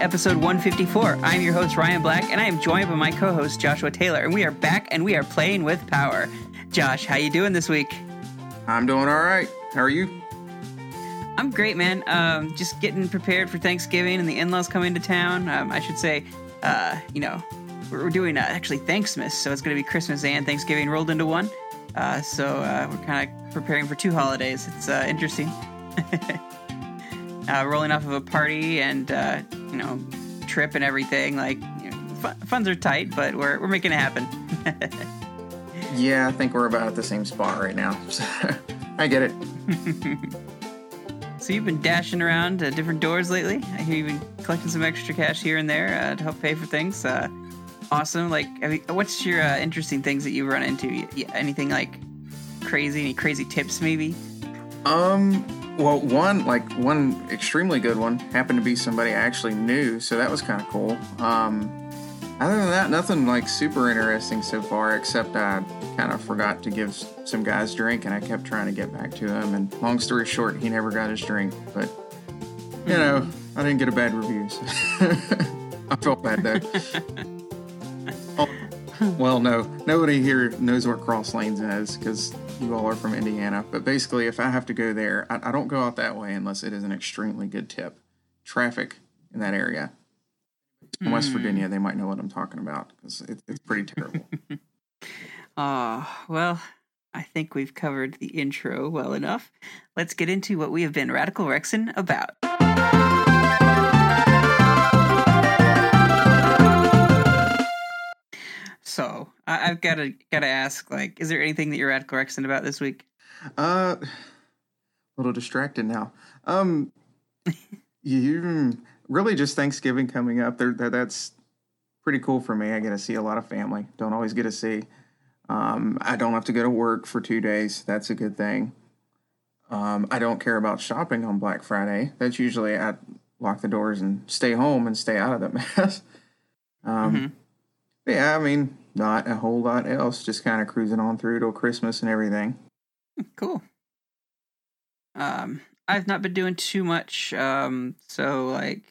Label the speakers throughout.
Speaker 1: episode 154. I'm your host, Ryan Black, and I am joined by my co-host, Joshua Taylor, and we are back and we are playing with power. Josh, how you doing this week?
Speaker 2: I'm doing all right. How are you?
Speaker 1: I'm great, man. Um, just getting prepared for Thanksgiving and the in-laws coming to town. Um, I should say, uh, you know, we're, doing uh, actually Thanksmas, so it's going to be Christmas and Thanksgiving rolled into one. Uh, so uh, we're kind of preparing for two holidays. It's uh, interesting. uh, rolling off of a party and uh, you know trip and everything. Like you know, fun, funds are tight, but we're we're making it happen.
Speaker 2: yeah, I think we're about at the same spot right now. I get it.
Speaker 1: so you've been dashing around uh, different doors lately. I hear you've been collecting some extra cash here and there uh, to help pay for things. Uh, awesome. Like, I mean, what's your uh, interesting things that you run into? Anything like crazy? Any crazy tips, maybe?
Speaker 2: Um. Well, one like one extremely good one happened to be somebody I actually knew, so that was kind of cool. Um, other than that, nothing like super interesting so far, except I kind of forgot to give some guys drink, and I kept trying to get back to him. And long story short, he never got his drink, but you know, I didn't get a bad review. So I felt bad though. oh, well, no, nobody here knows where Cross Lanes is because you all are from Indiana. But basically, if I have to go there, I, I don't go out that way unless it is an extremely good tip. Traffic in that area. In mm. West hmm. Virginia, they might know what I'm talking about because it, it's pretty terrible.
Speaker 1: Ah, uh, well, I think we've covered the intro well enough. Let's get into what we have been Radical Rexing about. So I, have got to got to ask, like, is there anything that you're at correction about this week?
Speaker 2: Uh, a little distracted now. Um, you really just Thanksgiving coming up. There, that, that's pretty cool for me. I get to see a lot of family. Don't always get to see. Um, I don't have to go to work for two days. That's a good thing. Um, I don't care about shopping on Black Friday. That's usually I lock the doors and stay home and stay out of that mess. Um, mm-hmm. Yeah, I mean, not a whole lot else. Just kind of cruising on through till Christmas and everything.
Speaker 1: Cool. Um, I've not been doing too much. Um, so like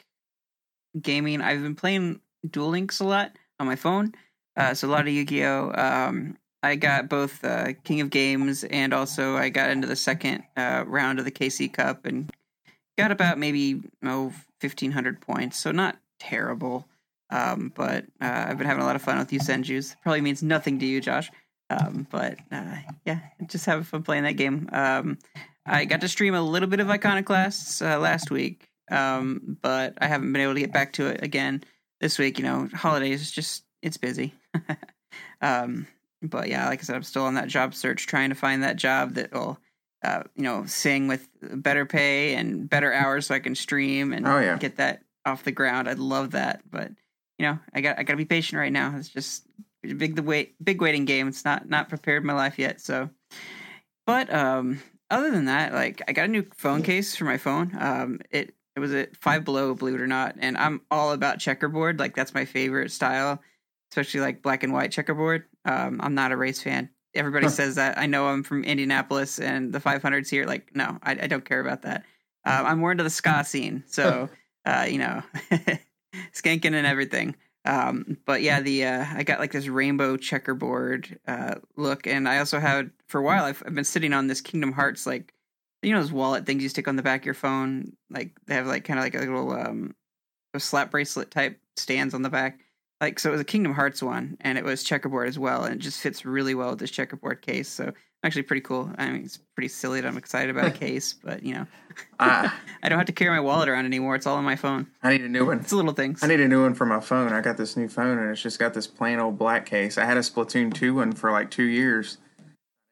Speaker 1: gaming, I've been playing Duel Links a lot on my phone. Uh, so a lot of Yu-Gi-Oh. Um, I got both uh, King of Games and also I got into the second uh, round of the KC Cup and got about maybe oh oh fifteen hundred points. So not terrible. Um, but uh, I've been having a lot of fun with Yosenjus. Probably means nothing to you, Josh. Um, but uh, yeah, just having fun playing that game. Um, I got to stream a little bit of Iconoclasts uh, last week, um, but I haven't been able to get back to it again this week. You know, holidays just it's busy. um, but yeah, like I said, I'm still on that job search, trying to find that job that will, uh, you know, sing with better pay and better hours, so I can stream and
Speaker 2: oh, yeah.
Speaker 1: get that off the ground. I'd love that, but you know, I got I got to be patient right now. It's just big the wait big waiting game. It's not not prepared my life yet. So, but um, other than that, like I got a new phone case for my phone. Um, it it was at Five Below, believe it or not, and I'm all about checkerboard. Like that's my favorite style, especially like black and white checkerboard. Um, I'm not a race fan. Everybody huh. says that. I know I'm from Indianapolis and the 500s here. Like, no, I, I don't care about that. Um, I'm more into the ska scene. So, uh, you know, skanking and everything. Um, but yeah, the uh, I got like this rainbow checkerboard uh, look, and I also had for a while I've, I've been sitting on this Kingdom Hearts like you know those wallet things you stick on the back of your phone. Like they have like kind of like a little um, a slap bracelet type stands on the back. Like so, it was a Kingdom Hearts one, and it was checkerboard as well, and it just fits really well with this checkerboard case. So actually pretty cool. I mean, it's pretty silly that I'm excited about a case, but you know, uh, I don't have to carry my wallet around anymore. It's all on my phone.
Speaker 2: I need a new one.
Speaker 1: It's little things.
Speaker 2: I need a new one for my phone. I got this new phone, and it's just got this plain old black case. I had a Splatoon two one for like two years.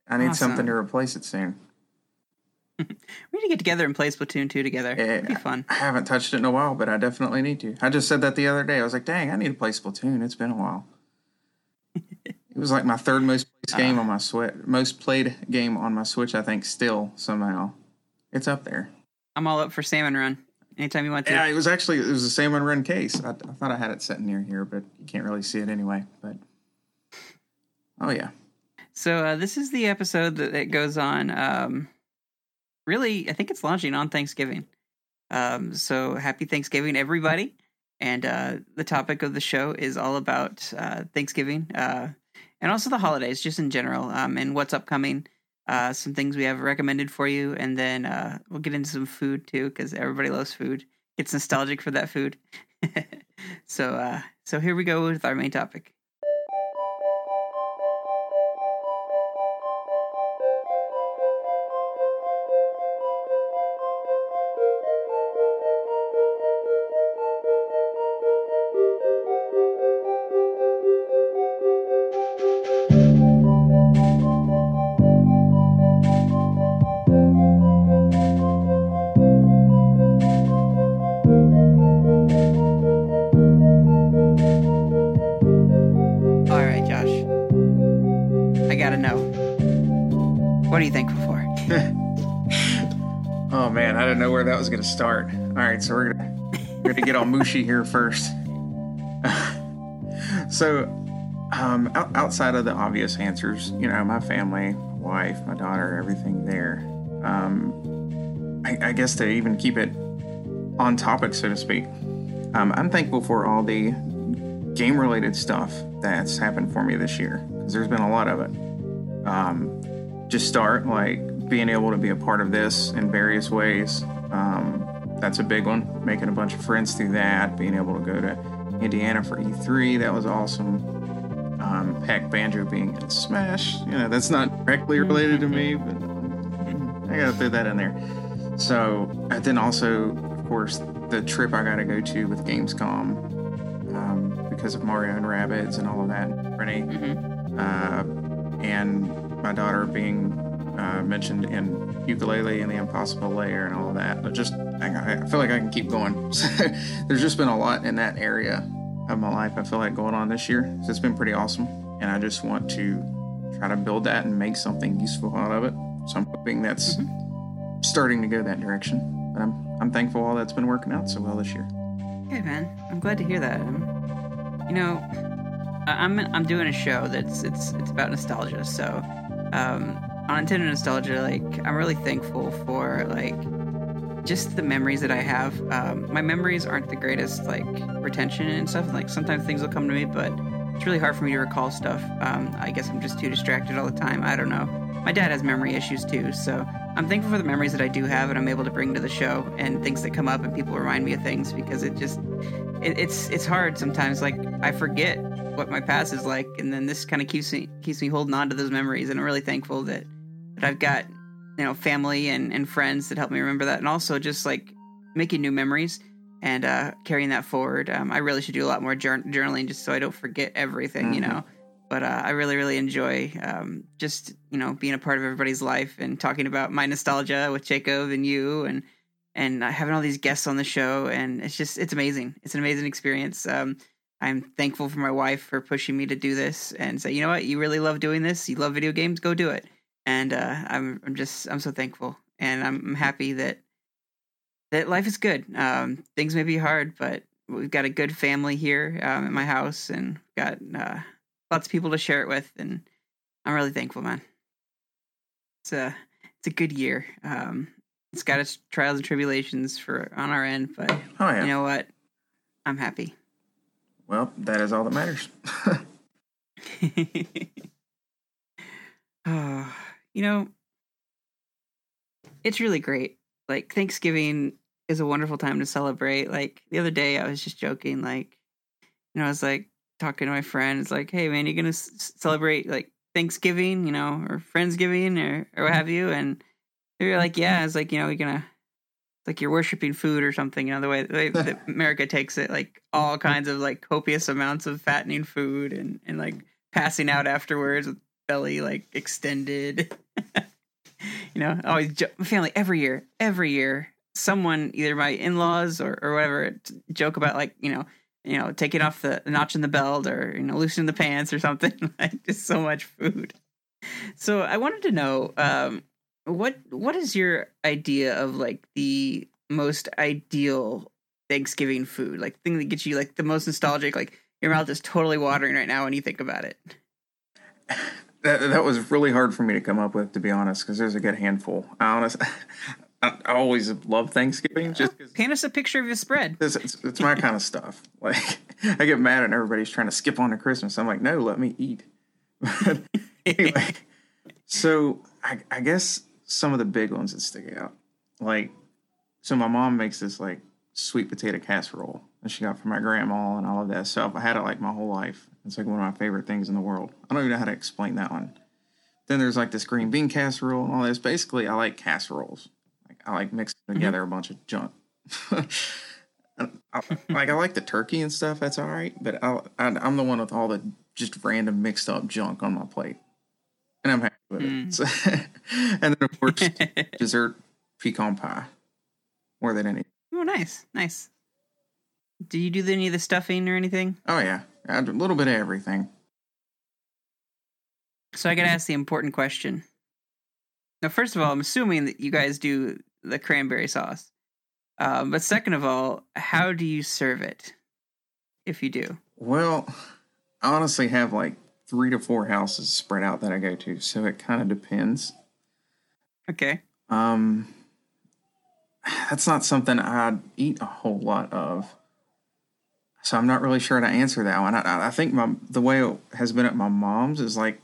Speaker 2: I need awesome. something to replace it soon.
Speaker 1: we need to get together and play Splatoon 2 together. Yeah, It'd be fun.
Speaker 2: I haven't touched it in a while, but I definitely need to. I just said that the other day. I was like, dang, I need to play Splatoon. It's been a while. It was like my third most played game uh, on my Switch. Most played game on my Switch, I think. Still somehow, it's up there.
Speaker 1: I'm all up for Salmon Run. Anytime you want to.
Speaker 2: Yeah, it was actually it was a Salmon Run case. I, I thought I had it sitting near here, but you can't really see it anyway. But oh yeah.
Speaker 1: So uh, this is the episode that, that goes on. Um, really, I think it's launching on Thanksgiving. Um, so happy Thanksgiving, everybody! And uh, the topic of the show is all about uh, Thanksgiving uh, and also the holidays, just in general, um, and what's upcoming. Uh, some things we have recommended for you, and then uh, we'll get into some food too, because everybody loves food. It's nostalgic for that food. so, uh, so here we go with our main topic.
Speaker 2: Going to start. All right, so we're gonna we're gonna get all mushy here first. so, um, out, outside of the obvious answers, you know, my family, my wife, my daughter, everything there. Um, I, I guess to even keep it on topic, so to speak, um, I'm thankful for all the game-related stuff that's happened for me this year because there's been a lot of it. Um, just start like being able to be a part of this in various ways. Um, that's a big one. Making a bunch of friends through that, being able to go to Indiana for E3, that was awesome. Um, Heck, Banjo being in Smash, you know, that's not directly related to me, but I gotta throw that in there. So, and then also, of course, the trip I gotta go to with Gamescom um, because of Mario and Rabbids and all of that. Renee
Speaker 1: Mm-hmm.
Speaker 2: uh, and my daughter being uh, mentioned in Yooka-Laylee and the Impossible Lair and all of that but just I, I feel like i can keep going there's just been a lot in that area of my life i feel like going on this year so it's been pretty awesome and i just want to try to build that and make something useful out of it so i'm hoping that's starting to go that direction but i'm i'm thankful all that's been working out so well this year
Speaker 1: Good man. I'm glad to hear that. Um, you know, I'm I'm doing a show that's it's it's about nostalgia. So, um, on Nintendo nostalgia, like I'm really thankful for like just the memories that I have. Um, my memories aren't the greatest, like retention and stuff. Like sometimes things will come to me, but it's really hard for me to recall stuff. Um, I guess I'm just too distracted all the time. I don't know. My dad has memory issues too, so I'm thankful for the memories that I do have and I'm able to bring to the show and things that come up and people remind me of things because it just it, it's it's hard sometimes. Like I forget what my past is like, and then this kind of keeps me keeps me holding on to those memories. And I'm really thankful that that I've got you know family and and friends that help me remember that, and also just like making new memories and uh, carrying that forward. Um, I really should do a lot more jour- journaling just so I don't forget everything, you
Speaker 2: Mhm.
Speaker 1: know. But uh, I really, really enjoy um, just you know being a part of everybody's life and talking about my nostalgia with Jacob and you and and uh, having all these guests on the show and it's just it's amazing. It's an amazing experience. Um, I'm thankful for my wife for pushing me to do this and say, you know what, you really love doing this. You love video games, go do it. And uh, I'm I'm just I'm so thankful and I'm, I'm happy that that life is good. Um, things may be hard, but we've got a good family here um, at my house, and got uh, lots of people to share it with, and I'm really thankful, man. It's a it's a good year. Um, it's got its trials and tribulations for on our end, but
Speaker 2: oh yeah
Speaker 1: you know what? I'm happy.
Speaker 2: well that is all that matters
Speaker 1: oh, you know, it's really great. Like Thanksgiving is a wonderful time to celebrate. Like the other day, I was just joking. Like, you know, I was like talking to my friend. It's like, hey man, you gonna s- celebrate like Thanksgiving, you know, or Friendsgiving, or or what have you? And they were like, yeah. It's like you know, you're gonna. Like you're worshiping food or something, you know, the way, the way that America takes it, like all kinds of like copious amounts of fattening food and, and like passing out afterwards with belly like extended. you know, always jo- family every year, every year, someone either my in laws or or whatever joke about like you know you know taking off the notch in the belt or you know loosening the pants or something. like just so much food. So I wanted to know um, what what is your idea of like the most ideal Thanksgiving food, like thing that gets you like the most nostalgic, like your mouth is totally watering right now when you think about it.
Speaker 2: that that was really hard for me to come up with, to be honest, because there's a good handful. I honest, I, always love Thanksgiving just oh, because
Speaker 1: Paint us a picture of your spread.
Speaker 2: it's, it's, it's my kind of stuff. Like I get mad and everybody's trying to skip on to Christmas. I'm like, no, let me eat. But anyway, so I, I guess some of the big ones that stick out, like, so my mom makes this like sweet potato casserole that she got from my grandma and all of that stuff. I had it like my whole life. It's like one of my favorite things in the world. I don't even know how to explain that one. Then there's like this green bean casserole and all this. Basically, I like casseroles. Like I like mixing mm-hmm. together a bunch of junk. I, like I like the turkey and stuff. That's all right, but I, I, I'm the one with all the just random mixed up junk on my plate, and I'm happy with it. Mm. So, and then of course dessert pecan pie, more than any.
Speaker 1: Oh, nice, nice. Do you do any of the stuffing or anything?
Speaker 2: Oh yeah, a little bit of everything.
Speaker 1: So I got to ask the important question. Now, first of all, I'm assuming that you guys do the cranberry sauce. Um, but second of all, how do you serve it? If you do,
Speaker 2: Well, I honestly have like three to four houses spread out that I go to, so it kind of depends.
Speaker 1: okay.
Speaker 2: Um, that's not something I'd eat a whole lot of. So I'm not really sure how to answer that one. I, I think my the way it has been at my mom's is like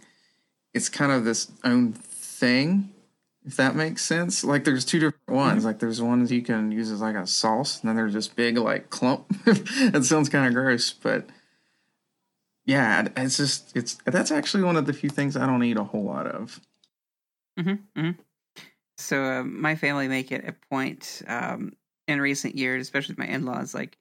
Speaker 2: it's kind of this own thing, if that makes sense. Like there's two different ones. Like there's ones you can use as like a sauce, and then there's this big like clump. it sounds kind of gross, but yeah, it's just it's that's actually one of the few things I don't eat a whole lot of.
Speaker 1: Mm-hmm, mm-hmm. So uh, my family make it a point um, in recent years, especially my in-laws. Like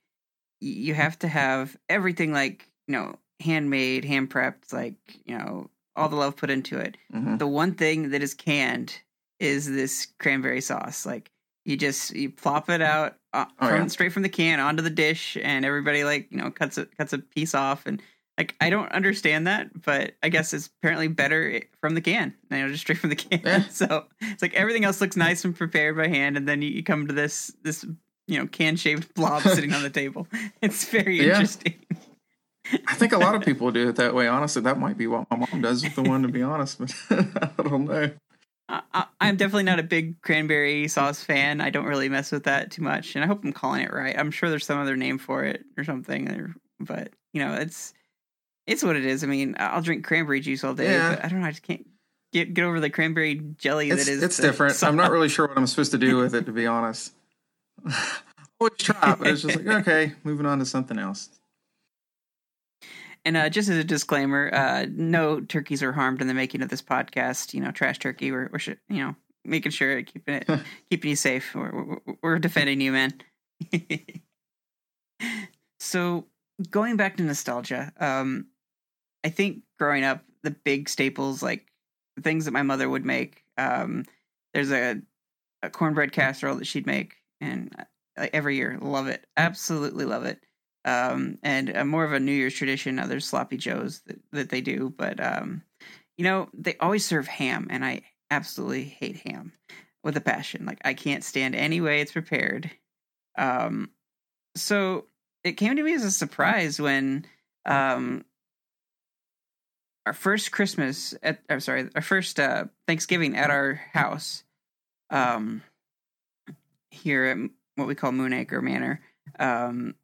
Speaker 1: you have to have everything, like you know, handmade, hand prepped, like you know, all the love put into it.
Speaker 2: Mhm.
Speaker 1: The one thing that is canned is this cranberry sauce. Like you just you plop it out uh,
Speaker 2: Oh,
Speaker 1: from
Speaker 2: yeah.
Speaker 1: straight from the can onto the dish, and everybody like you know cuts a cuts a piece off and. Like I don't understand that, but I guess it's apparently better from the can. You know, just straight from the can.
Speaker 2: Yeah.
Speaker 1: So it's like everything else looks nice and prepared by hand, and then you, you come to this this you know can shaped blob sitting on the table. It's very
Speaker 2: Yeah.
Speaker 1: interesting.
Speaker 2: I think a lot of people do it that way. Honestly, that might be what my mom does with the one. To be honest, but I don't know.
Speaker 1: I, I, I'm definitely not a big cranberry sauce fan. I don't really mess with that too much, and I hope I'm calling it right. I'm sure there's some other name for it or something, or, but you know, it's it's what it is. I mean, I'll drink cranberry juice all day,
Speaker 2: Yeah.
Speaker 1: but I don't know. I just can't get get over the cranberry jelly
Speaker 2: It's,
Speaker 1: that is.
Speaker 2: it's different. I'm not really sure what I'm supposed to do with it. To be honest, always try, but it's just like okay, moving on to something else.
Speaker 1: And uh, just as a disclaimer, uh, no turkeys are harmed in the making of this podcast. You know, trash turkey. We're, we're you know making sure keeping it keeping you safe. We're, we're, we're defending you, man. so going back to nostalgia, um, I think growing up, the big staples like things that my mother would make. Um, there's a, a cornbread casserole that she'd make, and uh, every year, love it, absolutely love it um, and uh, more of a New Year's tradition. There's sloppy joes that, that they do, but um, you know they always serve ham, and I absolutely hate ham with a passion. Like I can't stand any way it's prepared. Um, so it came to me as a surprise when um, our first Christmas at, I'm sorry, our first uh, Thanksgiving at our house, um, here at what we call Moonacre Manor. Um,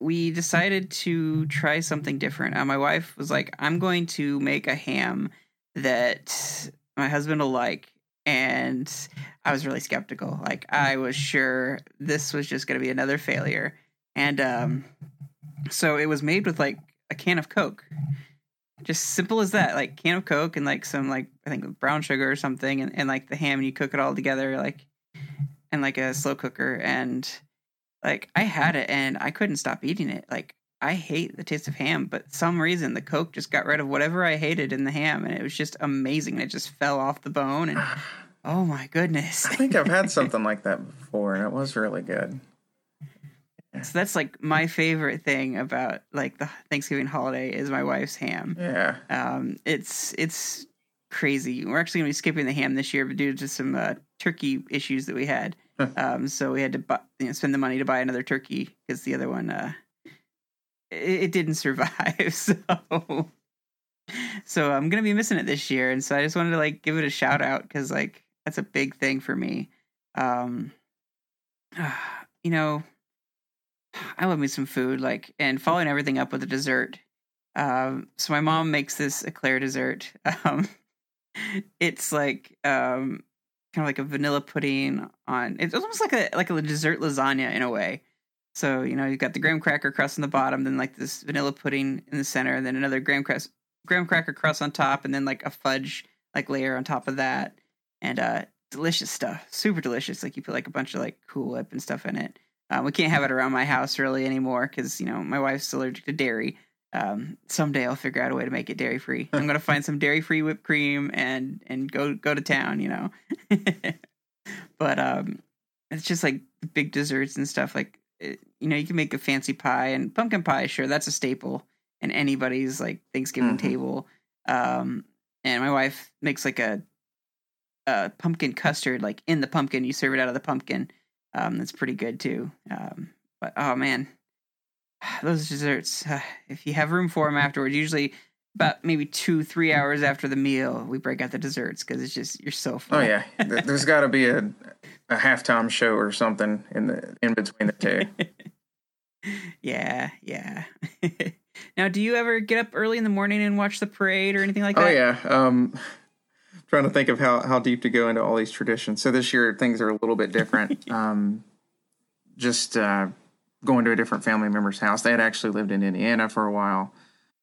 Speaker 1: we decided to try something different. Uh, my wife was like, "I'm going to make a ham that my husband will like," and I was really skeptical. Like, I was sure this was just going to be another failure, and um, so it was made with like a can of Coke, just simple as that. Like can of Coke and like some like I think brown sugar or something, and, and like the ham, and you cook it all together like in like a slow cooker and like I had it and I couldn't stop eating it. Like I hate the taste of ham, but some reason the Coke just got rid of whatever I hated in the ham, and it was just amazing. It just fell off the bone, and oh my goodness!
Speaker 2: I think I've had something like that before, and it was really good.
Speaker 1: so that's like my favorite thing about like the Thanksgiving holiday is my wife's ham.
Speaker 2: Yeah.
Speaker 1: Um, it's it's crazy. We're actually going to be skipping the ham this year, but due to some uh, turkey issues that we had, um, so we had to you know, spend the money to buy another turkey because the other one uh, it, it didn't survive. So, so I'm to be missing it this year, and so I just wanted to like give it a shout out because like that's a big thing for me. Um, you know, I love me some food, like, and following everything up with a dessert. Um, so my mom makes this eclair dessert. Um, it's like um, kind of like a vanilla pudding on. It's almost like a like a dessert lasagna in a way. So you know you've got the graham cracker crust on the bottom, then like this vanilla pudding in the center, and then another graham crust graham cracker crust on top, and then like a fudge like layer on top of that, and uh, delicious stuff, super delicious. Like you put like a bunch of like Cool Whip and stuff in it. Uh, we can't have it around my house really anymore because you know my wife's allergic to dairy. Um, someday I'll figure out a way to make it dairy free. I'm gonna find some dairy free whipped cream and and go go to town, you know. but um, it's just like big desserts and stuff. Like it, you know, you can make a fancy pie and pumpkin pie. Sure, that's a staple in anybody's like Thanksgiving mm-hmm. table. Um, and my wife makes like a, a pumpkin custard, like in the pumpkin. You serve it out of the pumpkin. Um, that's pretty good too. Um, but oh man, those desserts, uh, if you have room for them afterwards, usually about maybe two, three hours after the meal, we break out the desserts because it's just you're so full.
Speaker 2: Oh yeah, there's got to be a a halftime show or something in the in between the two.
Speaker 1: yeah, yeah. now, do you ever get up early in the morning and watch the parade or anything like
Speaker 2: oh,
Speaker 1: that?
Speaker 2: Oh yeah. Um, trying to think of how how deep to go into all these traditions. So this year things are a little bit different. um, just. Uh, going to a different family member's house. They had actually lived in Indiana for a while.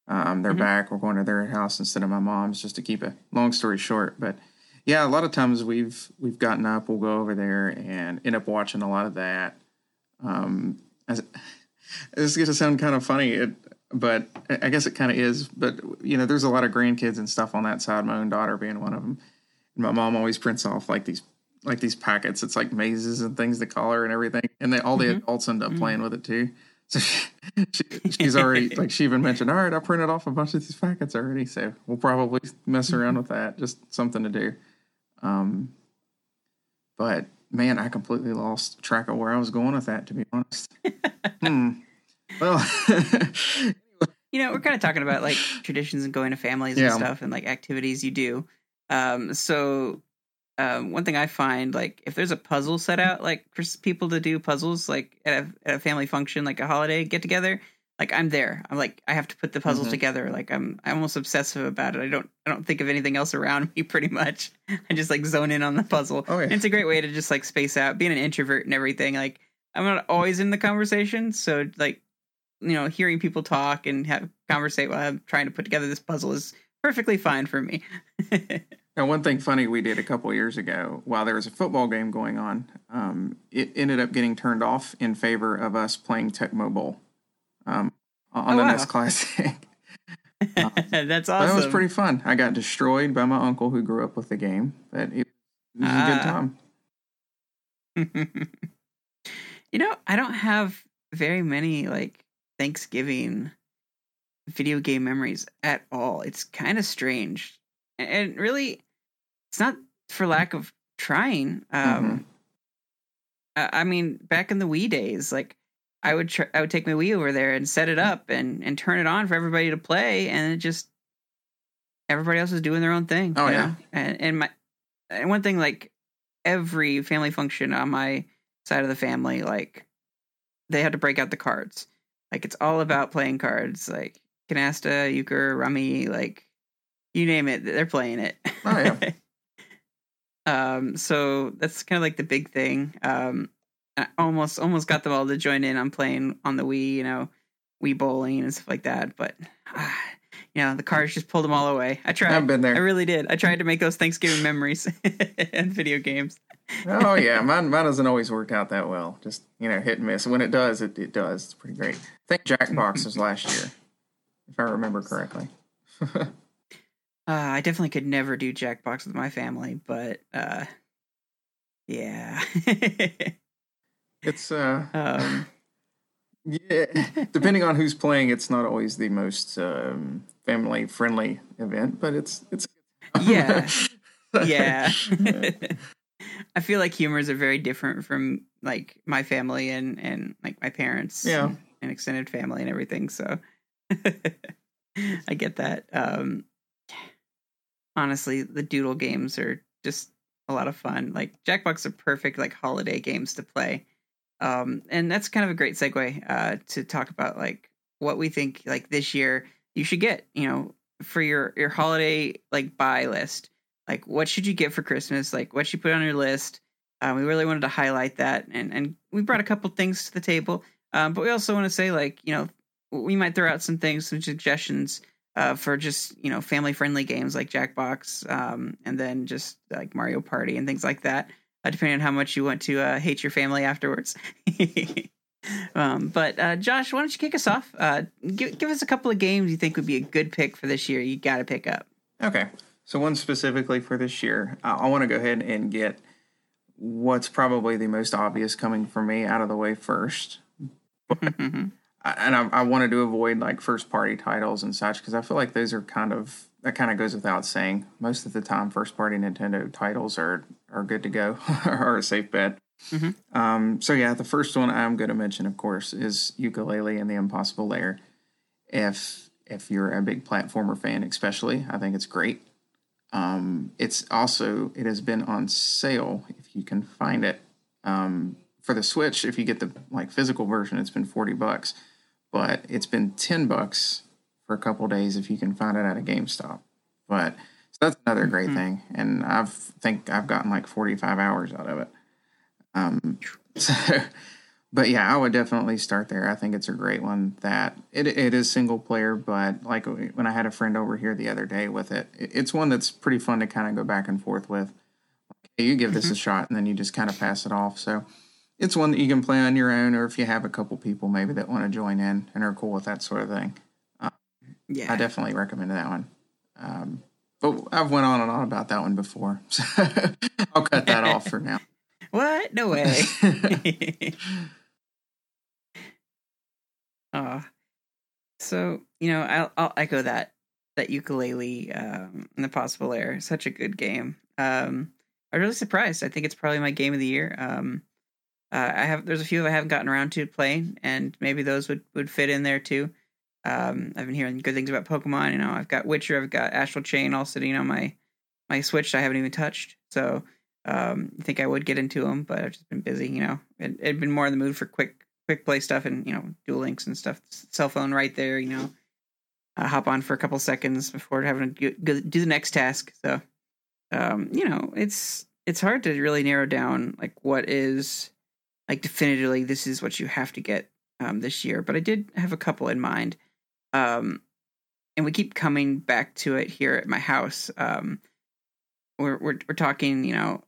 Speaker 2: Um, they're mm-hmm. back. We're going to their house instead of my mom's, just to keep a long story short. But yeah, a lot of times we've we've gotten up. We'll go over there and end up watching a lot of that. Um, as, this is going to sound kind of funny, it, but I guess it kind of is. But you know, there's a lot of grandkids and stuff on that side. My own daughter being one of them. And my mom always prints off like these like these packets. It's like mazes and things to color and everything, and they all the mm-hmm. adults end up mm-hmm. playing with it too. So she, she, she's already like she even mentioned, all right, I printed off a bunch of these packets already, so we'll probably mess around with that. Just something to do. Um, but man, I completely lost track of where I was going with that. To be honest. hmm. Well.
Speaker 1: you know, we're kind of talking about like traditions and going to families yeah. and stuff and like activities you do. Um, so um, one thing I find, like, if there's a puzzle set out, like for people to do puzzles, like at a, at a family function, like a holiday get together, like I'm there. I'm like I have to put the puzzles mm-hmm. together. Like I'm I'm almost obsessive about it. I don't I don't think of anything else around me. Pretty much, I just like zone in on the puzzle. Oh, yeah. It's a great way to just like space out. Being an introvert and everything, like I'm not always in the conversation, so like you know, hearing people talk and have conversate while I'm trying to put together this puzzle is perfectly fine for me.
Speaker 2: Now, one thing funny we did a couple years ago, while there was a football game going on, um, it ended up getting turned off in favor of us playing Tecmo Bowl um, on oh, the wow. NES Classic.
Speaker 1: um, That's awesome.
Speaker 2: That was pretty fun. I got destroyed by my uncle who grew up with the game, but it, it was uh, a good ah.
Speaker 1: time. you know, I don't have very many like Thanksgiving video game memories at all. It's kind of strange and really, it's not for lack of trying. Um, mm-hmm. I mean, back in the Wii days, like I would try, I would take my Wii over there and set it up and and turn it on for everybody to play, and it just everybody else is doing their own thing.
Speaker 2: Oh yeah, know?
Speaker 1: and and my and one thing like every family function on my side of the family, like they had to break out the cards. Like it's all about playing cards, like canasta, euchre, rummy, like you name it, they're playing it.
Speaker 2: Oh yeah.
Speaker 1: um, so that's kind of like the big thing. Um, I almost almost got them all to join in on playing on the Wii, you know, Wii bowling and stuff like that. But uh, you know, the cars just pulled them all away. I tried.
Speaker 2: I've been there.
Speaker 1: I really did. I tried to make those Thanksgiving memories and video games.
Speaker 2: oh yeah, mine mine doesn't always work out that well. Just you know, hit and miss. When it does, it, it does. It's pretty great. I think Jackbox was last year, if I remember correctly.
Speaker 1: Uh, I definitely could never do Jackbox with my family, but uh, yeah,
Speaker 2: it's uh, um, yeah. Depending on who's playing, it's not always the most um, family friendly event, but it's it's
Speaker 1: yeah, yeah. I feel like humors are very different from like my family and and like my parents,
Speaker 2: yeah,
Speaker 1: and, and extended family and everything. So I get that. Um, honestly, the doodle games are just a lot of fun. Like Jackbox are perfect like holiday games to play. Um, and that's kind of a great segue uh, to talk about like what we think like this year you should get. You know, for your your holiday like buy list. Like, what should you get for Christmas? Like, what should you put on your list? Um, we really wanted to highlight that, and and we brought a couple things to the table. Um, but we also want to say, like, you know, we might throw out some things, some suggestions uh, for just you know family friendly games like Jackbox, um, and then just like Mario Party and things like that, uh, depending on how much you want to uh, hate your family afterwards. um, but uh, Josh, why don't you kick us off? Uh, give give us a couple of games you think would be a good pick for this year. You got to pick up.
Speaker 2: Okay, so one specifically for this year, I, I want to go ahead and get what's probably the most obvious coming for me out of the way first. and I, I, wanted to avoid like first party titles and such because I feel like those are kind of that kind of goes without saying. Most of the time, first party Nintendo titles are are good to go or a safe bet. Mm-hmm. Um, so yeah, the first one I'm going to mention, of course, is Yooka-Laylee and the Impossible Lair. If if you're a big platformer fan, especially, I think it's great. Um, it's also it has been on sale if you can find it um, for the Switch. If you get the like physical version, it's been forty bucks but it's been 10 bucks for a couple days if you can find it at a GameStop. But so that's another great mm-hmm. thing. And I've think I've gotten like 45 hours out of it. Um, so, but yeah, I would definitely start there. I think it's a great one that it, it is single player, but like when I had a friend over here the other day with it, it's one that's pretty fun to kind of go back and forth with. Hey, you give this mm-hmm. a shot and then you just kind of pass it off. So it's one that you can play on your own, or if you have a couple people maybe that want to join in and are cool with that sort of thing. Um, yeah, I definitely recommend that one. Um, but I've went on and on about that one before, so I'll cut that off for now.
Speaker 1: What? No way. uh, so you know, I'll, I'll echo that that Yooka-Laylee um, and the Possible Lair. Such a good game. Um, I'm really surprised. I think it's probably my game of the year. Um, uh, I have there's a few I haven't gotten around to playing, and maybe those would would fit in there too. Um, I've been hearing good things about Pokemon. You know, I've got Witcher, I've got Astral Chain all sitting on my my Switch. I haven't even touched. So um, I think I would get into them, but I've just been busy. You know, it, it'd been more in the mood for quick quick play stuff and you know Duel Links and stuff. Cell phone right there. You know, uh, hop on for a couple seconds before having to do the next task. So um, you know, it's it's hard to really narrow down like what is like definitively this is what you have to get um, this year. But I did have a couple in mind, um, and we keep coming back to it here at my house. Um, we're, we're we're talking, you know,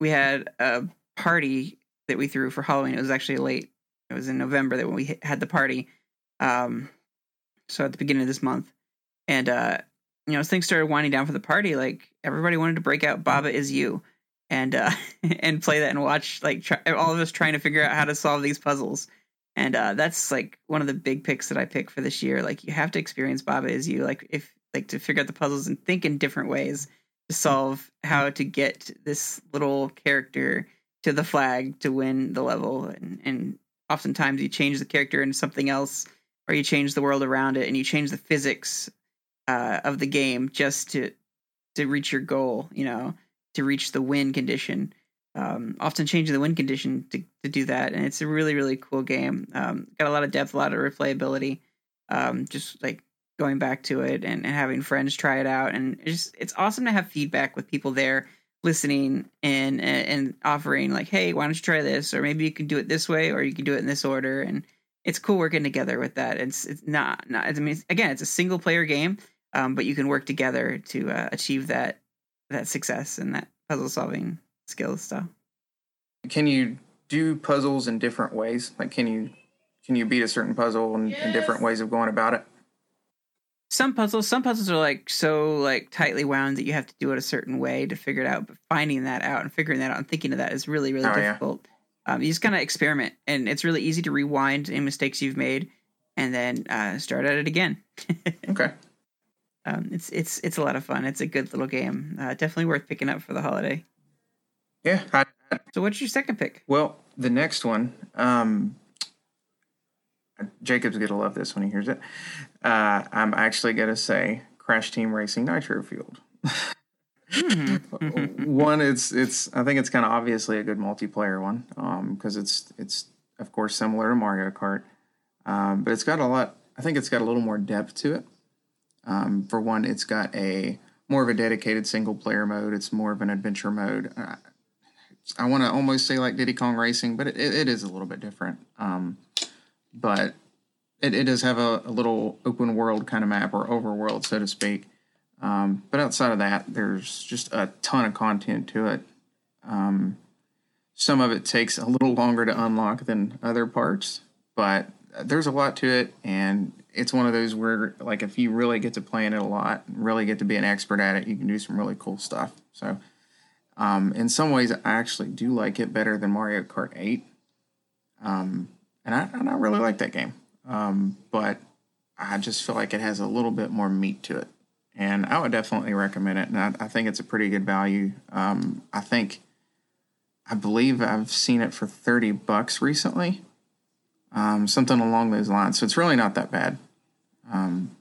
Speaker 1: we had a party that we threw for Halloween. It was actually late. It was in November that when we had the party. Um, so at the beginning of this month, and uh, you know, as things started winding down for the party, like everybody wanted to break out "Baba Is You." And uh, and play that and watch like try, all of us trying to figure out how to solve these puzzles. And uh, that's like one of the big picks that I pick for this year. Like you have to experience Baba is you like if like to figure out the puzzles and think in different ways to solve how to get this little character to the flag to win the level. And and oftentimes you change the character into something else, or you change the world around it, and you change the physics uh, of the game just to to reach your goal. You know to reach the win condition. Um, often changing the win condition to, to do that, and it's a really really cool game. Um, got a lot of depth, a lot of replayability. Um, just like going back to it and, and having friends try it out, and it's just it's awesome to have feedback with people there listening and, and offering like, hey, why don't you try this, or maybe you can do it this way, or you can do it in this order, and it's cool working together with that. It's it's not not I mean again, it's a single player game, um, but you can work together to uh, achieve that that success and that puzzle solving skill stuff.
Speaker 2: Can you do puzzles in different ways? Like, can you can you beat a certain puzzle in, yes. in different ways of going about it?
Speaker 1: Some puzzles, some puzzles are like so like tightly wound that you have to do it a certain way to figure it out. But finding that out and figuring that out and thinking of that is really really oh, difficult. Yeah. Um, you just kind of experiment, and it's really easy to rewind any mistakes you've made, and then uh, start at it again.
Speaker 2: okay
Speaker 1: um, it's it's it's a lot of fun. It's a good little game. Uh, definitely worth picking up for the holiday.
Speaker 2: Yeah. I,
Speaker 1: so, what's your second pick?
Speaker 2: Well, the next one, um, Jacob's gonna love this when he hears it. Uh, I'm actually gonna say Crash Team Racing Nitro Fueled. one, it's it's I think it's kind of obviously a good multiplayer one because um, it's it's of course similar to Mario Kart, um, but it's got a lot. I think it's got a little more depth to it. Um, for one, it's got a more of a dedicated single player mode. It's more of an adventure mode. Uh, I want to almost say like Diddy Kong Racing, but it, it is a little bit different. Um, but it, it does have a, a, little open world kind of map or overworld, so to speak. Um, but outside of that, there's just a ton of content to it. Um, some of it takes a little longer to unlock than other parts, but there's a lot to it, and it's one of those where, like, if you really get to playing it a lot, really get to be an expert at it, you can do some really cool stuff. So, um, in some ways, I actually do like it better than Mario Kart 8. Um, and I, and I really like that game. Um, but I just feel like it has a little bit more meat to it. And I would definitely recommend it. And I, I think it's a pretty good value. Um, I think, I believe I've seen it for 30 bucks recently. Um, something along those lines. So it's really not that bad um,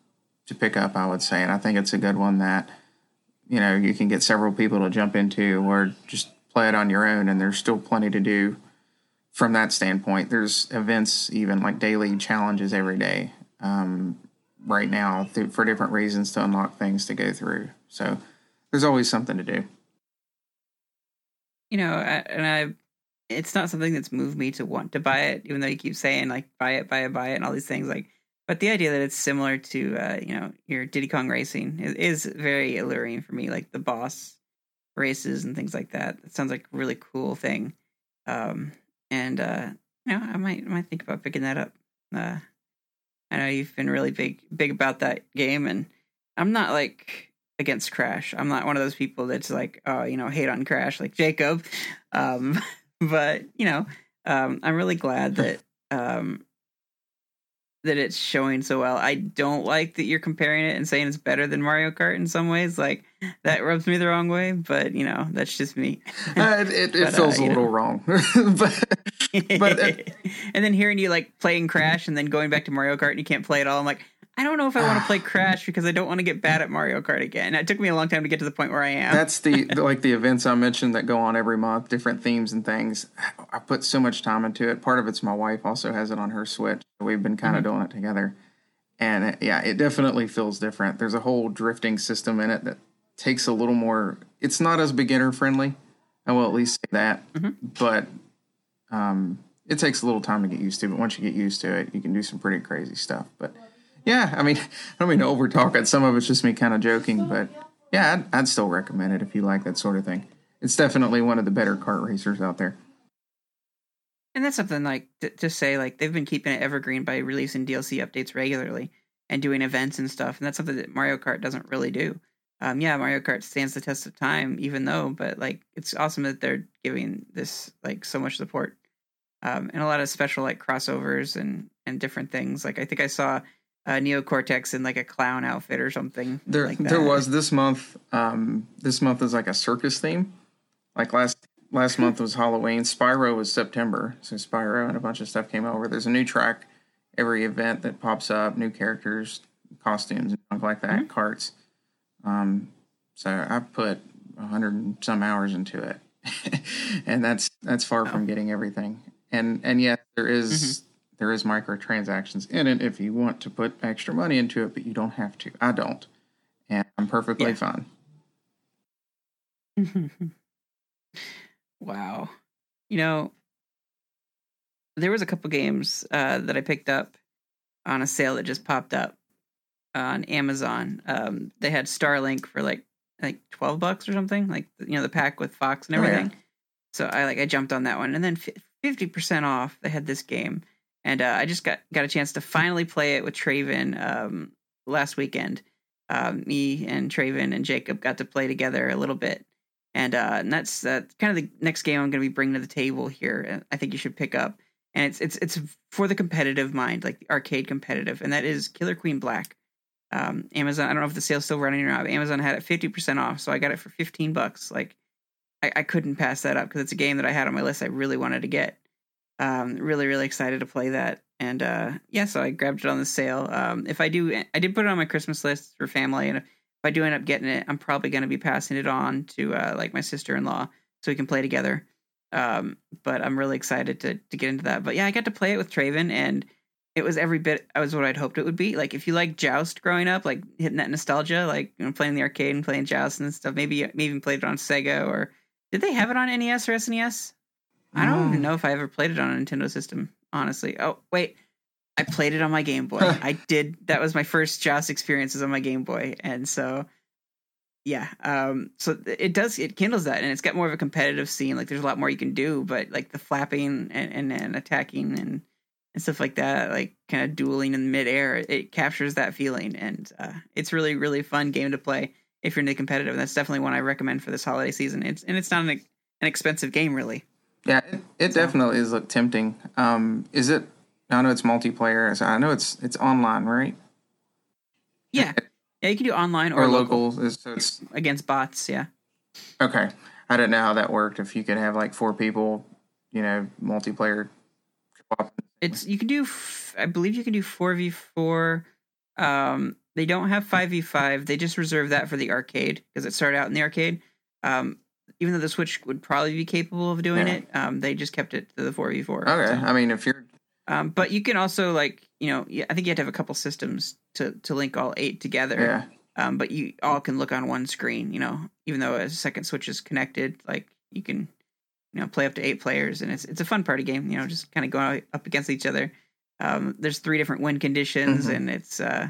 Speaker 2: to pick up, I would say. And I think it's a good one that you know you can get several people to jump into or just play it on your own and there's still plenty to do from that standpoint. There's events even like daily challenges every day um, right now th- for different reasons to unlock things to go through. So there's always something to do.
Speaker 1: You know and i it's not something that's moved me to want to buy it even though you keep saying like buy it buy it buy it and all these things like but the idea that it's similar to uh, you know your Diddy Kong Racing is, is, very alluring for me, like the boss races and things like that. It sounds like a really cool thing, um, and uh, you know I might might think about picking that up. Uh, I know you've been really big big about that game, and I'm not like against Crash. I'm not one of those people that's like oh you know hate on Crash like Jacob, um, but you know um, I'm really glad that um, that it's showing so well. I don't like that you're comparing it and saying it's better than Mario Kart in some ways. Like that rubs me the wrong way, but you know that's just me.
Speaker 2: uh, it, it but, feels uh, a little know. wrong, but
Speaker 1: but uh, and then hearing you like playing Crash and then going back to Mario Kart and you can't play it all. I'm like, I don't know if I want to play Crash because I don't want to get bad at Mario Kart again. It took me a long time to get to the point where I am.
Speaker 2: That's the like the events I mentioned that go on every month, different themes and things. I put so much time into it. Part of it's my wife also has it on her Switch. We've been kind of mm-hmm. doing it together, and it, yeah, it definitely feels different. There's a whole drifting system in it that takes a little more. It's not as beginner friendly. I will at least say that, mm-hmm. but um, it takes a little time to get used to. But once you get used to it, you can do some pretty crazy stuff. But yeah, I mean, I don't mean to overtalk it. Some of it's just me kind of joking, but yeah, I'd, I'd still recommend it if you like that sort of thing. It's definitely one of the better kart racers out there.
Speaker 1: And that's something like to, to, say like they've been keeping it evergreen by releasing DLC updates regularly and doing events and stuff, and that's something that Mario Kart doesn't really do. Um, yeah, Mario Kart stands the test of time, even though, but like it's awesome that they're giving this like so much support um, and a lot of special like crossovers and and different things. Like I think I saw uh, Neo Cortex in like a clown outfit or something.
Speaker 2: There,
Speaker 1: like
Speaker 2: there was this month. Um, this month is like a circus theme. Like last last month was Halloween. Spyro was September, so Spyro and a bunch of stuff came over. There's a new track every event that pops up, new characters, costumes, and stuff like that, mm-hmm. carts. Um, so I put a hundred and some hours into it, and that's that's far oh. from getting everything. And and yet there is, mm-hmm there is microtransactions in it if you want to put extra money into it, but you don't have to. I don't, and I'm perfectly yeah. fine.
Speaker 1: wow, you know, there was a couple games uh, that I picked up on a sale that just popped up on Amazon. Um, they had Starlink for like like twelve bucks or something, like you know the pack with Fox and everything. Oh, yeah. So I like I jumped on that one, and then fifty percent off. They had this game and uh, I just got got a chance to finally play it with Traven um, last weekend. Uh, me and Traven and Jacob got to play together a little bit, and, uh, and that's uh, kind of the next game I'm going to be bringing to the table here. I think you should pick up, and it's it's it's for the competitive mind, like the arcade competitive, and that is Killer Queen Black. Um, Amazon, I don't know if the sale's still running or not. But Amazon had it fifty percent off, so I got it for fifteen bucks. Like, I, I couldn't pass that up because it's a game that I had on my list. I really wanted to get um, really, really excited to play that. And uh, yeah, so I grabbed it on the sale. Um, if I do, I did put it on my Christmas list for family, and if I do end up getting it, I'm probably going to be passing it on to uh, like my sister in law so we can play together. Um, but I'm really excited to to get into that. But yeah, I got to play it with Traven, and it was every bit I was what I'd hoped it would be. Like if you like Joust growing up, like hitting that nostalgia, like you know, playing the arcade and playing Joust and stuff. Maybe maybe even played it on Sega or did they have it on NES or SNES? I don't even know if I ever played it on a Nintendo system. Honestly, oh wait, I played it on my Game Boy. I did. That was my first Joust experiences on my Game Boy, and so yeah um so it does it kindles that. And it's got more of a competitive scene. Like there's a lot more you can do but like the flapping and and, and attacking and and stuff like that like kind of dueling in midair it captures that feeling. And uh, it's really really fun game to play if you're into competitive. And that's definitely one i recommend for this holiday season. It's and it's not an, an expensive game really
Speaker 2: yeah it, it so. definitely is look tempting um is it i know it's multiplayer so i know it's it's online right
Speaker 1: yeah yeah, you can do online or,
Speaker 2: or local. local. So it's
Speaker 1: against bots. Yeah.
Speaker 2: Okay, I didn't know how that worked. If you could have like four people, you know, multiplayer.
Speaker 1: It's you can do. I believe you can do four v four. Um, they don't have five v five. They just reserve that for the arcade because it started out in the arcade. Um, even though the Switch would probably be capable of doing yeah. it, um, they just kept it to the four v four.
Speaker 2: Okay, so. I mean, if you're
Speaker 1: um, but you can also like you know I think you have to have a couple systems to to link all eight together.
Speaker 2: Yeah.
Speaker 1: Um, but you all can look on one screen. You know, even though a second switch is connected, like you can you know play up to eight players, and it's it's a fun party game. You know, just kind of going up against each other. Um, there's three different win conditions, mm-hmm. and it's uh,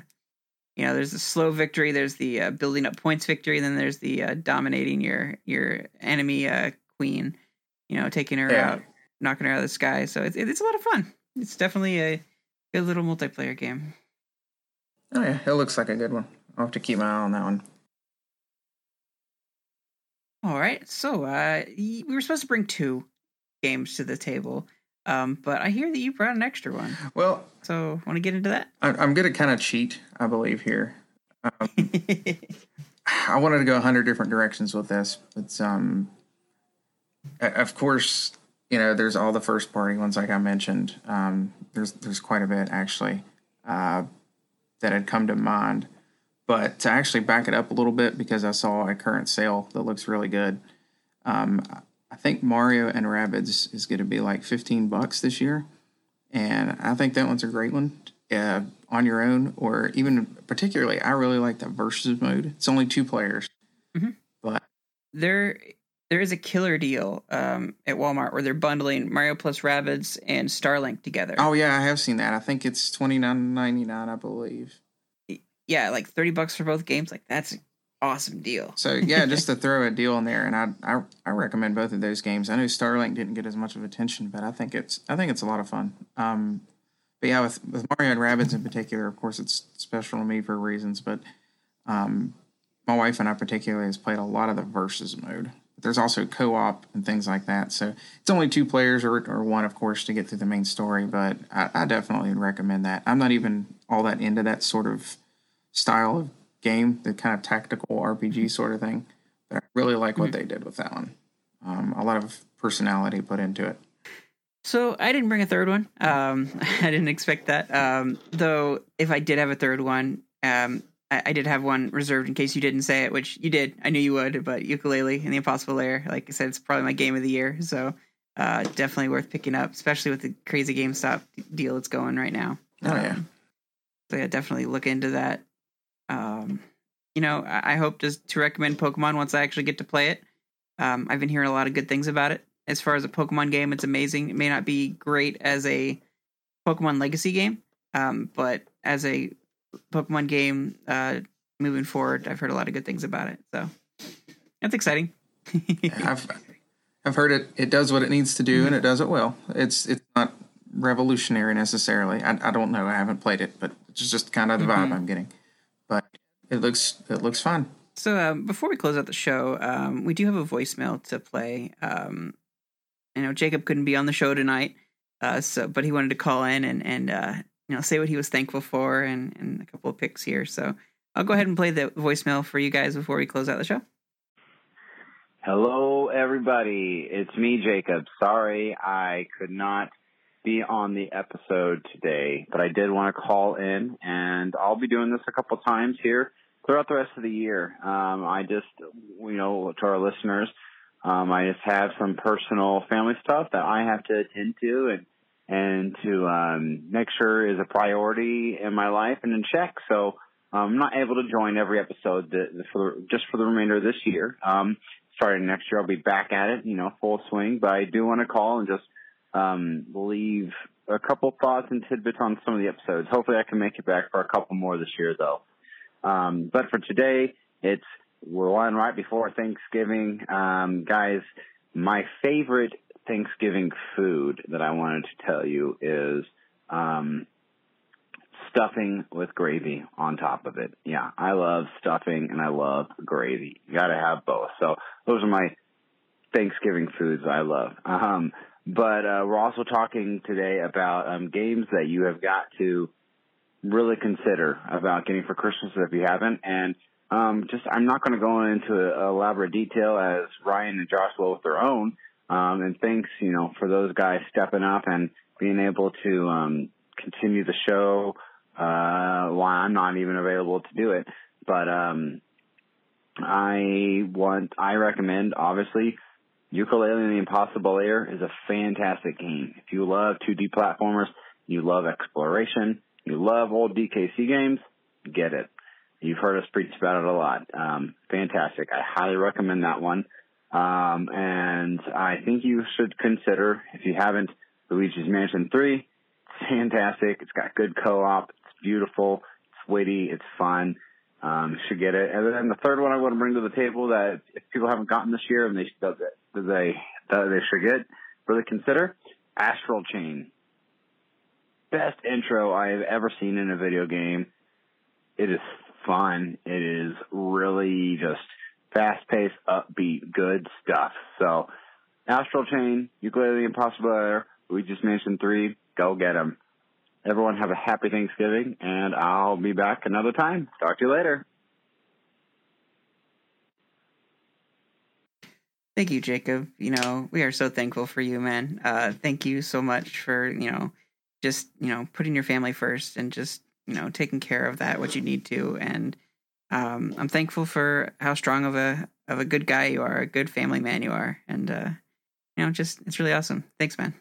Speaker 1: you know there's the slow victory, there's the uh, building up points victory, then there's the uh, dominating your your enemy uh, queen. You know, taking her yeah. out, knocking her out of the sky. So it's it's a lot of fun it's definitely a good little multiplayer game.
Speaker 2: Oh yeah, it looks like a good one. I'll have to keep my eye on that one.
Speaker 1: All right, so uh, we were supposed to bring two games to the table, um, but I hear that you brought an extra one.
Speaker 2: Well,
Speaker 1: so want to get into that?
Speaker 2: I, am going to kind of cheat, I believe here. Um, I wanted to go a hundred different directions with this, but um, of course, you know, there's all the first party ones, like I mentioned. Um, there's there's quite a bit actually uh, that had come to mind. But to actually back it up a little bit, because I saw a current sale that looks really good. Um, I think Mario and Rabbids is going to be like 15 bucks this year, and I think that one's a great one uh, on your own, or even particularly, I really like the versus mode. It's only two players,
Speaker 1: mm-hmm.
Speaker 2: but
Speaker 1: there there is a killer deal um, at Walmart where they're bundling Mario plus Rabbids and Starlink together.
Speaker 2: Oh yeah, I have seen that. I think it's twenty nine ninety nine, I believe.
Speaker 1: Yeah, like thirty bucks for both games. Like that's awesome deal.
Speaker 2: So yeah, just to throw a deal in there, and I, I I recommend both of those games. I know Starlink didn't get as much of attention, but I think it's I think it's a lot of fun. Um, but yeah, with with Mario and Rabbids in particular, of course, it's special to me for reasons. But um, my wife and I particularly has played a lot of the versus mode But there's also co-op and things like that. So it's only two players or, or one, of course, to get through the main story. But I, I definitely would recommend that. I'm not even all that into that sort of style of game, the kind of tactical RPG sort of thing. But I really like what mm-hmm. they did with that one. Um, a lot of personality put into it.
Speaker 1: So I didn't bring a third one. Um, I didn't expect that. Um, though, if I did have a third one, um, I, I, did have one reserved in case you didn't say it, which you did. I knew you would, but Yooka-Laylee and the Impossible Lair, like I said, it's probably my game of the year. So uh, definitely worth picking up, especially with the crazy GameStop deal it's going right now.
Speaker 2: Oh yeah.
Speaker 1: Um, so yeah, definitely look into that. You know, I, hope to to recommend Pokemon once I actually get to play it. Um, I've been hearing a lot of good things about it. As far as a Pokemon game, it's amazing. It may not be great as a Pokemon Legacy game, um, but as a Pokemon game uh, moving forward. I've heard a lot of good things about it, so that's exciting.
Speaker 2: I've I've heard it. It does what it needs to do, mm-hmm. and it does it well. It's it's not revolutionary necessarily. I, I don't know. I haven't played it, but it's just kind of the vibe mm-hmm. I'm getting. But it looks it looks fun.
Speaker 1: So um, before we close out the show, um, we do have a voicemail to play. Um, you know, Jacob couldn't be on the show tonight, uh, so but he wanted to call in and and uh, you know say what he was thankful for and and a couple of picks here. So I'll go ahead and play the voicemail for you guys before we close out the show.
Speaker 3: Hello, everybody. It's me, Jacob. Sorry I could not be on the episode today, but I did want to call in, and I'll be doing this a couple times here throughout the rest of the year. Um, I just, you know, to our listeners, um, I just have some personal family stuff that I have to attend to and and to um, make sure is a priority in my life and in check. So um, I'm not able to join every episode that, for just for the remainder of this year. Um, starting next year, I'll be back at it, you know, full swing. But I do want to call and just um, leave a couple thoughts and tidbits on some of the episodes. Hopefully, I can make it back for a couple more this year, though. Um, but for today, it's we're one right before Thanksgiving, um, guys. My favorite Thanksgiving food that I wanted to tell you is um, stuffing with gravy on top of it. Yeah, I love stuffing and I love gravy. You got to have both. So those are my Thanksgiving foods I love. Um, but uh, we're also talking today about um, games that you have got to really consider about getting for Christmas if you haven't. And um, just I'm not going to go into elaborate detail as Ryan and Josh will with their own. Um, and thanks, you know, for those guys stepping up and being able to um, continue the show uh, while I'm not even available to do it. But um, I want, I recommend, obviously, Yooka-Laylee and the Impossible Lair is a fantastic game. If you love 2D platformers, you love exploration, you love old DKC games, get it. You've heard us preach about it a lot. Um, fantastic. I highly recommend that one. Um, and I think you should consider, if you haven't, Luigi's Mansion 3. It's fantastic. It's got good co-op. It's beautiful. It's witty. It's fun. Um, should get it. And then the third one I want to bring to the table that if people haven't gotten this year and they that they that they should get, really consider Astral Chain. Best intro I have ever seen in a video game. It is fun. It is really just fast paced, upbeat, good stuff. So, Astral Chain, Yooka-Laylee Impossible Lair, we just mentioned three. Go get them. Everyone have a happy Thanksgiving, and I'll be back another time. Talk to you later.
Speaker 1: Thank you, Jacob. You know, we are so thankful for you, man. Uh, thank you so much for, you know, just, you know, putting your family first and just, you know, taking care of that, what you need to. And um, I'm thankful for how strong of a, of a good guy you are, a good family man you are. And, uh, you know, just, it's really awesome. Thanks, man.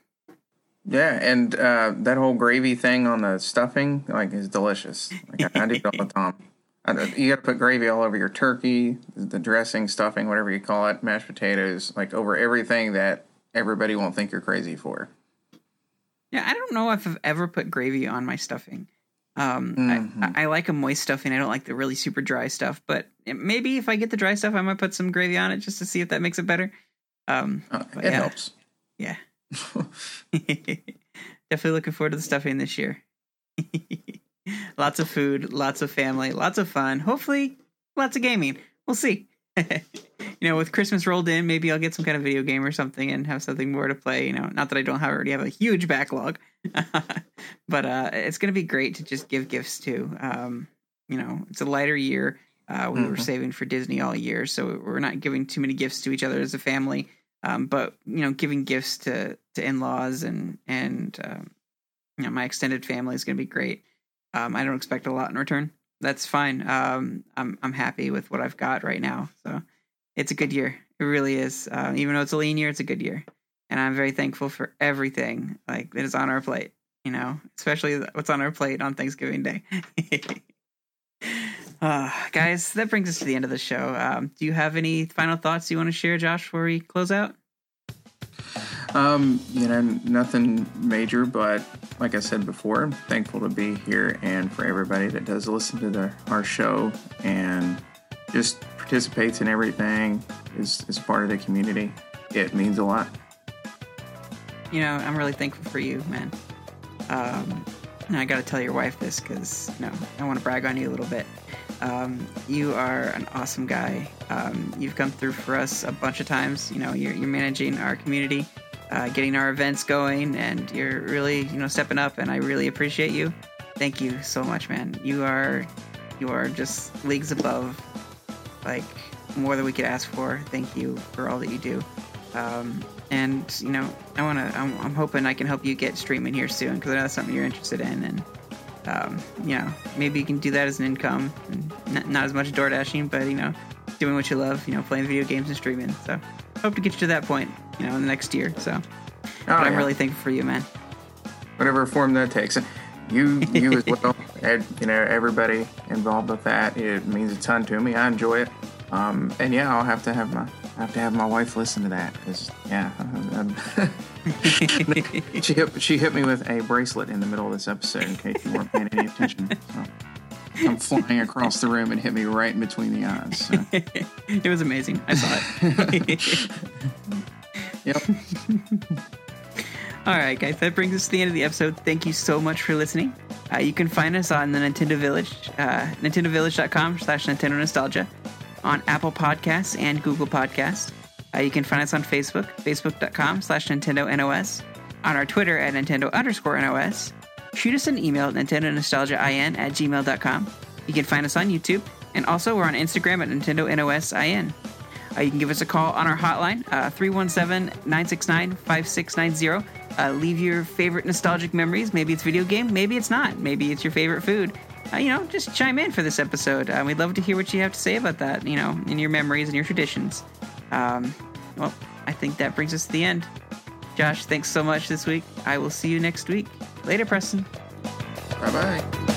Speaker 2: Yeah, and uh, that whole gravy thing on the stuffing, like, is delicious. Like, I, I do it all the time. you got to put gravy all over your turkey, the dressing, stuffing, whatever you call it, mashed potatoes, like over everything that everybody won't think you're crazy for.
Speaker 1: Yeah, I don't know if I've ever put gravy on my stuffing. Um, mm-hmm. I, I, like a moist stuffing. I don't like the really super dry stuff. But maybe if I get the dry stuff, I might put some gravy on it just to see if that makes it better. Um,
Speaker 2: uh, it yeah. helps.
Speaker 1: Yeah. Definitely looking forward to the stuffing this year. lots of food, lots of family, lots of fun. Hopefully, lots of gaming. We'll see. you know, with Christmas rolled in, maybe I'll get some kind of video game or something and have something more to play. You know, not that I don't have, already have a huge backlog, but uh, it's going to be great to just give gifts to. Um, you know, it's a lighter year. Uh, we mm-hmm. were saving for Disney all year, so we're not giving too many gifts to each other as a family. Um, but you know, giving gifts to to in laws and and um, you know my extended family is going to be great. Um, I don't expect a lot in return. That's fine. Um, I'm I'm happy with what I've got right now. So it's a good year. It really is. Uh, even though it's a lean year, it's a good year, and I'm very thankful for everything like that is on our plate. You know, especially what's on our plate on Thanksgiving Day. uh, guys, that brings us to the end of the show. Um, do you have any final thoughts you want to share, Josh, before we close out?
Speaker 2: Um, you know, nothing major, but like I said before, I'm thankful to be here and for everybody that does listen to the, our show and just participates in everything, is, is part of the community. It means a lot.
Speaker 1: You know, I'm really thankful for you, man. Um, and I got to tell your wife this because, you know, I want to brag on you a little bit. Um, you are an awesome guy. Um, you've come through for us a bunch of times. You know, you're, you're managing our community uh, getting our events going, and you're really, you know, stepping up, and I really appreciate you. Thank you so much, man. You are, you are just leagues above, like more than we could ask for. Thank you for all that you do. Um, and you know, I want to. I'm, I'm, hoping I can help you get streaming here soon because I know that's something you're interested in, and Um, you know, maybe you can do that as an income, and not, not as much door dashing, but you know, doing what you love. You know, playing video games and streaming. So hope to get you to that point. You know, in the next year. So,
Speaker 2: Oh,
Speaker 1: but I'm really thankful for you, man.
Speaker 2: whatever form that takes. You, you as well. You know, everybody involved with that. It means a ton to me. I enjoy it. Um, and yeah, I'll have to have my I have to have my wife listen to that because yeah, she hit she hit me with a bracelet in the middle of this episode in case you weren't paying any attention. So. I'm flying across the room and hit me right in between the eyes. So.
Speaker 1: it was amazing. I saw it.
Speaker 2: Yep.
Speaker 1: All right, guys, that brings us to the end of the episode. Thank you so much for listening. Uh, you can find us on the Nintendo Village, uh, nintendovillage.com slash Nintendo Nostalgia, on Apple Podcasts and Google Podcasts. Uh, you can find us on Facebook, facebook.com slash Nintendo NOS, on our Twitter at Nintendo underscore NOS. Shoot us an email at Nintendo NintendoNostalgiaIN at gmail.com. You can find us on YouTube, and also we're on Instagram at Nintendo NOSIN. Uh, you can give us a call on our hotline, uh, 317 969 5690. Uh, leave your favorite nostalgic memories. Maybe it's video game, maybe it's not. Maybe it's your favorite food. Uh, you know, just chime in for this episode. Uh, we'd love to hear what you have to say about that, you know, in your memories and your traditions. Um, well, I think that brings us to the end. Josh, thanks so much this week. I will see you next week. Later, Preston.
Speaker 2: Bye bye.